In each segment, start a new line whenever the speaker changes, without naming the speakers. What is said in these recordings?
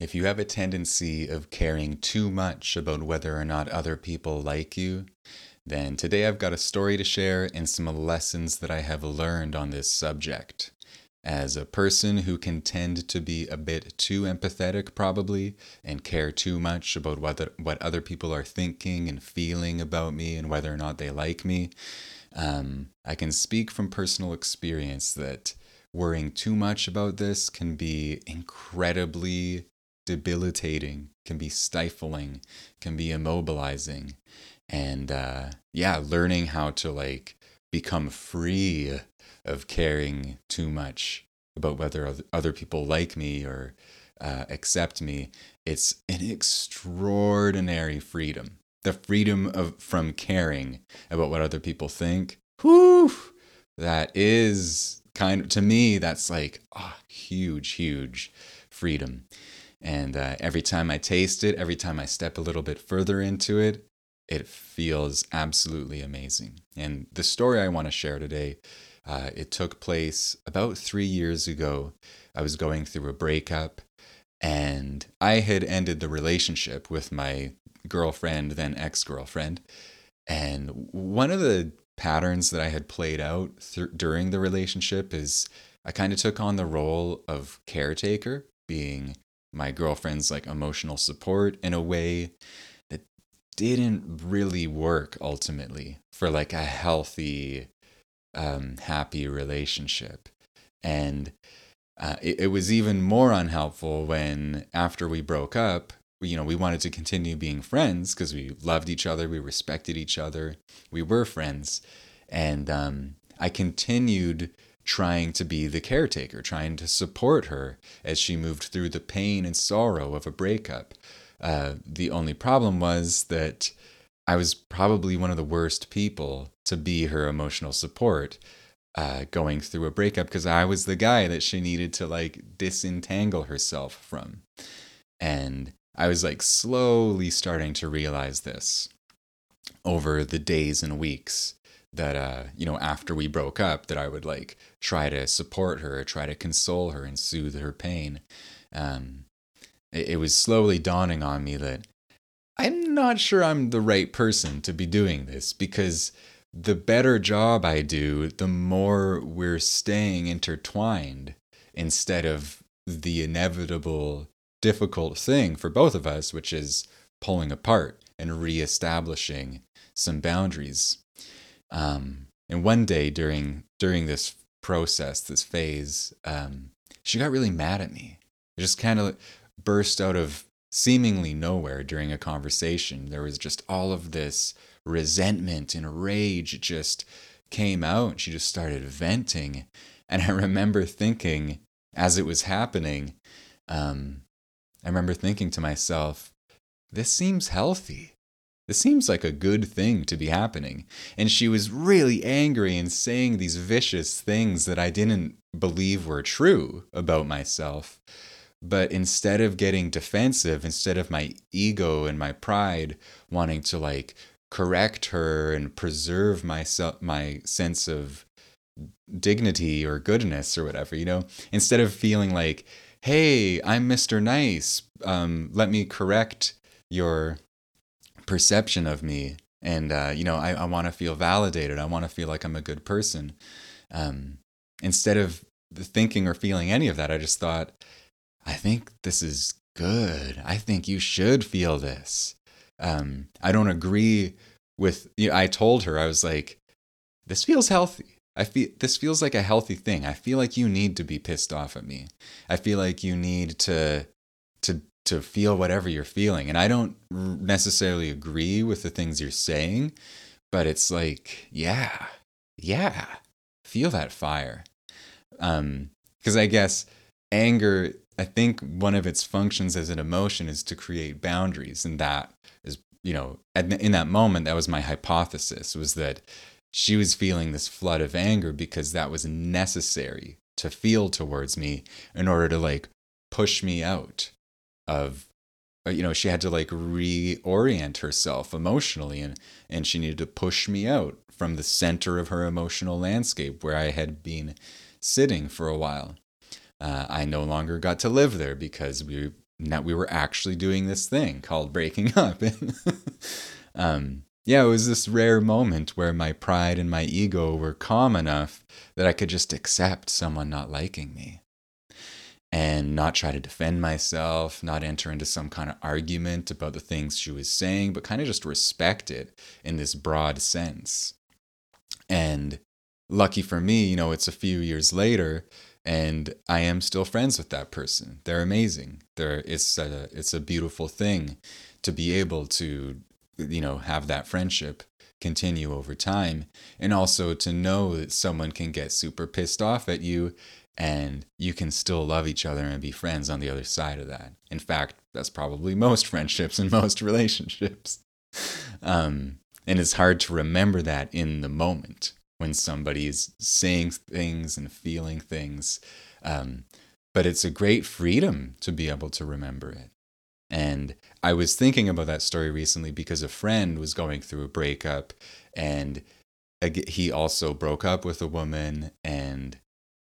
If you have a tendency of caring too much about whether or not other people like you, then today I've got a story to share and some lessons that I have learned on this subject. As a person who can tend to be a bit too empathetic, probably, and care too much about whether, what other people are thinking and feeling about me and whether or not they like me, um, I can speak from personal experience that worrying too much about this can be incredibly debilitating, can be stifling, can be immobilizing. And uh, yeah, learning how to like become free of caring too much about whether other people like me or uh, accept me, it's an extraordinary freedom. The freedom of from caring about what other people think. Whew, that is kind of to me. That's like a oh, huge, huge freedom. And uh, every time I taste it, every time I step a little bit further into it, it feels absolutely amazing. And the story I want to share today, uh, it took place about three years ago. I was going through a breakup, and I had ended the relationship with my girlfriend, then ex girlfriend. And one of the patterns that I had played out th- during the relationship is I kind of took on the role of caretaker, being my girlfriend's like emotional support in a way that didn't really work ultimately for like a healthy um, happy relationship. And uh, it, it was even more unhelpful when after we broke up you know we wanted to continue being friends because we loved each other we respected each other we were friends. And um, i continued trying to be the caretaker, trying to support her as she moved through the pain and sorrow of a breakup. Uh, the only problem was that I was probably one of the worst people to be her emotional support uh, going through a breakup because I was the guy that she needed to like disentangle herself from. And I was like slowly starting to realize this over the days and weeks that uh you know after we broke up that I would like try to support her try to console her and soothe her pain. Um it, it was slowly dawning on me that I'm not sure I'm the right person to be doing this because the better job I do the more we're staying intertwined instead of the inevitable difficult thing for both of us which is pulling apart and reestablishing some boundaries um, and one day during during this process, this phase, um, she got really mad at me. It just kind of burst out of seemingly nowhere during a conversation. There was just all of this resentment and rage. It just came out. And She just started venting. And I remember thinking, as it was happening, um, I remember thinking to myself, this seems healthy. This seems like a good thing to be happening. And she was really angry and saying these vicious things that I didn't believe were true about myself. But instead of getting defensive, instead of my ego and my pride wanting to like correct her and preserve myself my sense of dignity or goodness or whatever, you know, instead of feeling like, hey, I'm Mr. Nice, um, let me correct your perception of me. And uh, you know i, I want to feel validated. I want to feel like i'm a good person. Um, instead of thinking or feeling any of that i just thought i think this is good. I think you should feel this. Um, i don't agree with you know, i told her i was like this feels healthy. I feel this feels like a healthy thing. I feel like you need to be pissed off at me. I feel like you need to to to feel whatever you're feeling. And I don't necessarily agree with the things you're saying, but it's like, yeah, yeah, feel that fire. Um, because I guess anger, I think one of its functions as an emotion is to create boundaries, and that is, you know, in that moment, that was my hypothesis was that she was feeling this flood of anger because that was necessary to feel towards me in order to like push me out of uh, you know she had to like reorient herself emotionally and and she needed to push me out from the center of her emotional landscape where i had been sitting for a while uh, i no longer got to live there because we that we were actually doing this thing called breaking up. um, yeah, it was this rare moment where my pride and my ego were calm enough that I could just accept someone not liking me and not try to defend myself, not enter into some kind of argument about the things she was saying, but kind of just respect it in this broad sense. And lucky for me, you know, it's a few years later and I am still friends with that person. They're amazing. They're it's a it's a beautiful thing to be able to you know have that friendship continue over time and also to know that someone can get super pissed off at you and you can still love each other and be friends on the other side of that. In fact, that's probably most friendships and most relationships. Um, and it's hard to remember that in the moment when somebody is saying things and feeling things. Um, but it's a great freedom to be able to remember it. And I was thinking about that story recently because a friend was going through a breakup and he also broke up with a woman and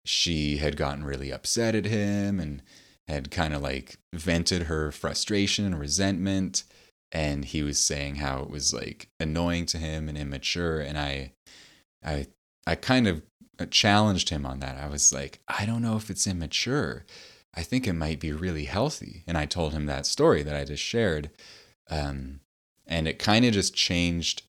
she had gotten really upset at him and had kind of like vented her frustration and resentment and he was saying how it was like annoying to him and immature and I I I kind of uh, challenged him on that. I was like, I don't know if it's immature. I think it might be really healthy. And I told him that story that I just shared. Um, and it kind of just changed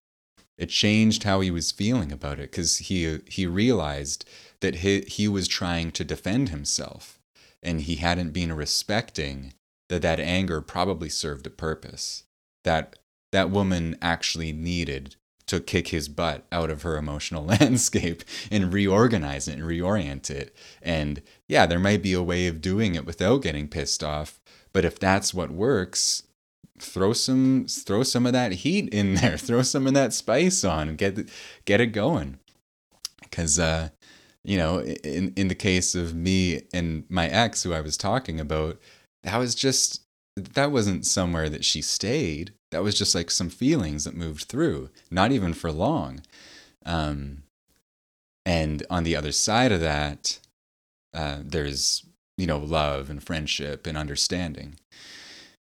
it changed how he was feeling about it because he he realized that he he was trying to defend himself and he hadn't been respecting that that anger probably served a purpose that that woman actually needed to kick his butt out of her emotional landscape and reorganize it and reorient it. And yeah, there might be a way of doing it without getting pissed off, but if that's what works, throw some throw some of that heat in there, throw some of that spice on, get get it going. Cuz uh you know, in in the case of me and my ex who I was talking about, that was just that wasn't somewhere that she stayed that was just like some feelings that moved through, not even for long. Um, and on the other side of that, uh, there's you know love and friendship and understanding.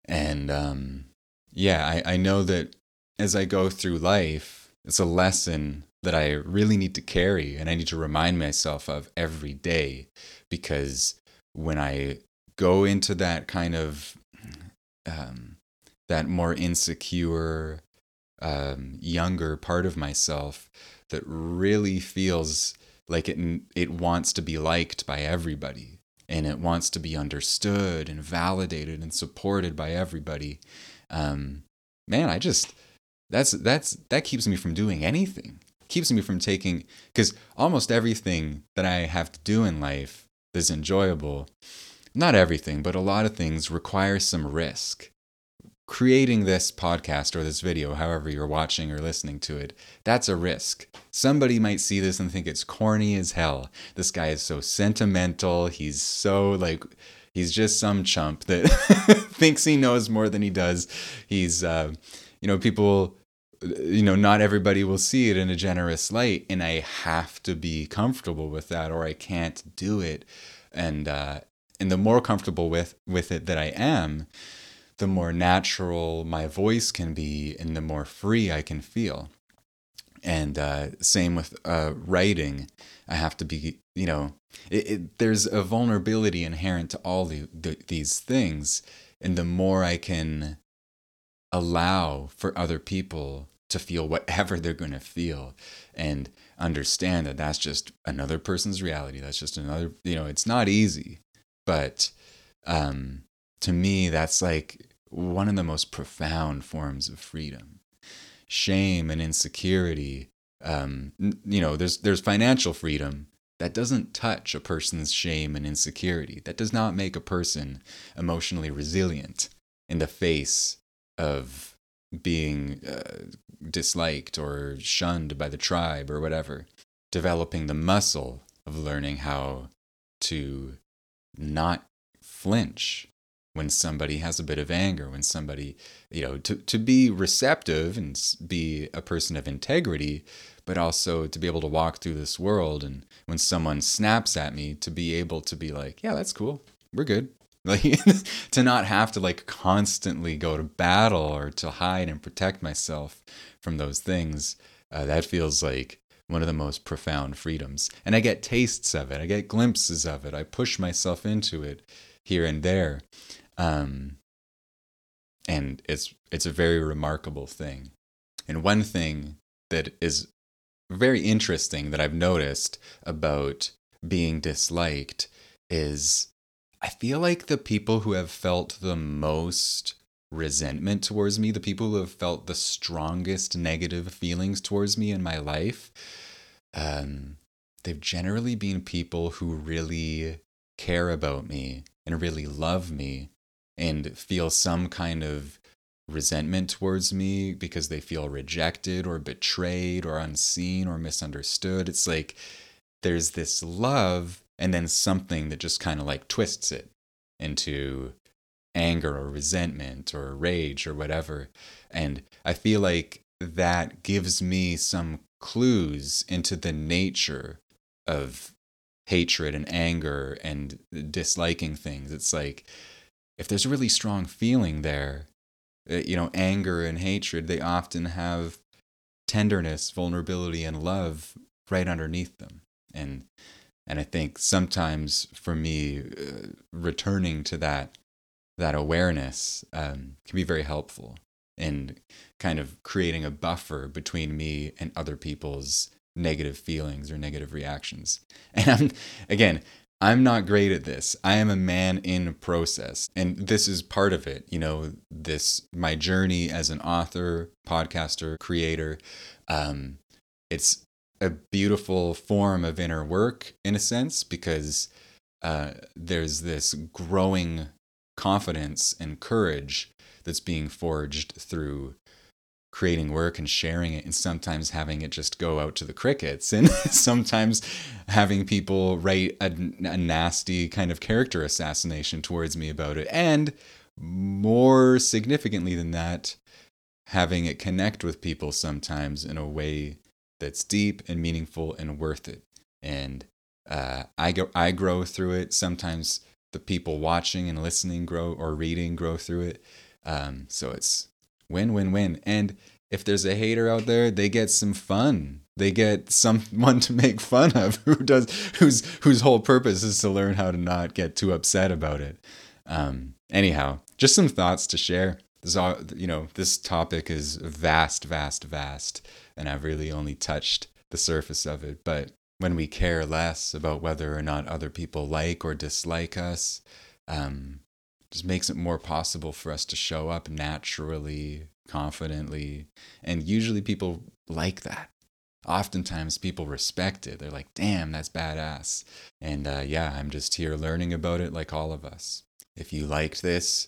And um, yeah, I, I know that as I go through life, it's a lesson that I really need to carry and I need to remind myself of every day because when I go into that kind of um, that more insecure, um, younger part of myself that really feels like it it wants to be liked by everybody and it wants to be understood and validated and supported by everybody. Um, man, I just that's that's that keeps me from doing anything. Keeps me from taking because almost everything that I have to do in life is enjoyable. Not everything, but a lot of things require some risk creating this podcast or this video, however you're watching or listening to it, that's a risk. Somebody might see this and think it's corny as hell. This guy is so sentimental. He's so like, he's just some chump that thinks he knows more than he does. He's, uh, you know, people, you know, not everybody will see it in a generous light, and I have to be comfortable with that, or I can't do it. And uh, and the more comfortable with with it that I am, the more natural my voice can be and the more free I can feel. And uh, same with uh, writing. I have to be, you know, it, it, there's a vulnerability inherent to all the, the, these things. And the more I can allow for other people to feel whatever they're going to feel and understand that that's just another person's reality. That's just another, you know, it's not easy, but um, to me, that's like one of the most profound forms of freedom. Shame and insecurity. Um, you know, there's there's financial freedom that doesn't touch a person's shame and insecurity. That does not make a person emotionally resilient in the face of being uh, disliked or shunned by the tribe or whatever. Developing the muscle of learning how to not flinch when somebody has a bit of anger, when somebody, you know, to, to be receptive and be a person of integrity, but also to be able to walk through this world. And when someone snaps at me, to be able to be like, yeah, that's cool. We're good. like to not have to like constantly go to battle or to hide and protect myself from those things uh, that feels like one of the most profound freedoms. And i get tastes of it. I get glimpses of it. I push myself into it here and there. Um, and it's it's a very remarkable thing. And one thing that is very interesting that i've noticed about being disliked is I feel like the people who have felt the most resentment towards me, the people who have felt the strongest negative feelings towards me in my life, um, they've generally been people who really care about me and really love me and feel some kind of resentment towards me because they feel rejected or betrayed or unseen or misunderstood. It's like there's this love and then something that just kind of like twists it into anger or resentment or rage or whatever. And I feel like that gives me some clues into the nature of hatred and anger and disliking things. It's like if there's a really strong feeling there, uh, you know, anger and hatred, they often have tenderness, vulnerability, and love right underneath them. And and I think sometimes for me, uh, returning to that that awareness um, can be very helpful in kind of creating a buffer between me and other people's negative feelings or negative reactions. And I'm again, I'm not great at this. I am a man in process. And this is part of it. You know, this, my journey as an author, podcaster, creator. Um, it's a beautiful form of inner work in a sense because uh, there's this growing confidence and courage that's being forged through creating work and sharing it and sometimes having it just go out to the crickets and sometimes having people write a, a, nasty kind of character assassination towards me about it. And more significantly than that having it connect with people sometimes in a way that's deep and meaningful and worth it. And uh, I go, I grow through it. Sometimes the people watching and listening grow or reading grow through it. Um, so it's win, win, win. And if there's a hater out there, they get some fun. They get someone to make fun of who does whose whose whole purpose is to learn how to not get too upset about it. Um, anyhow, just some thoughts to share. You know, this topic is vast, vast, vast and I've really only touched the surface of it. But when we care less about whether or not other people like or dislike us, um, just makes it more possible for us to show up naturally, confidently. And usually people like that. Oftentimes people respect it. They're like, damn, that's badass. And uh, yeah, I'm just here learning about it like all of us. If you liked this,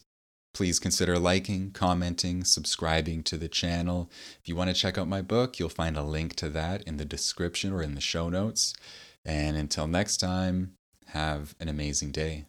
Please consider liking, commenting, subscribing to the channel. If you want to check out my book, you'll find a link to that in the description or in the show notes. And until next time, have an amazing day.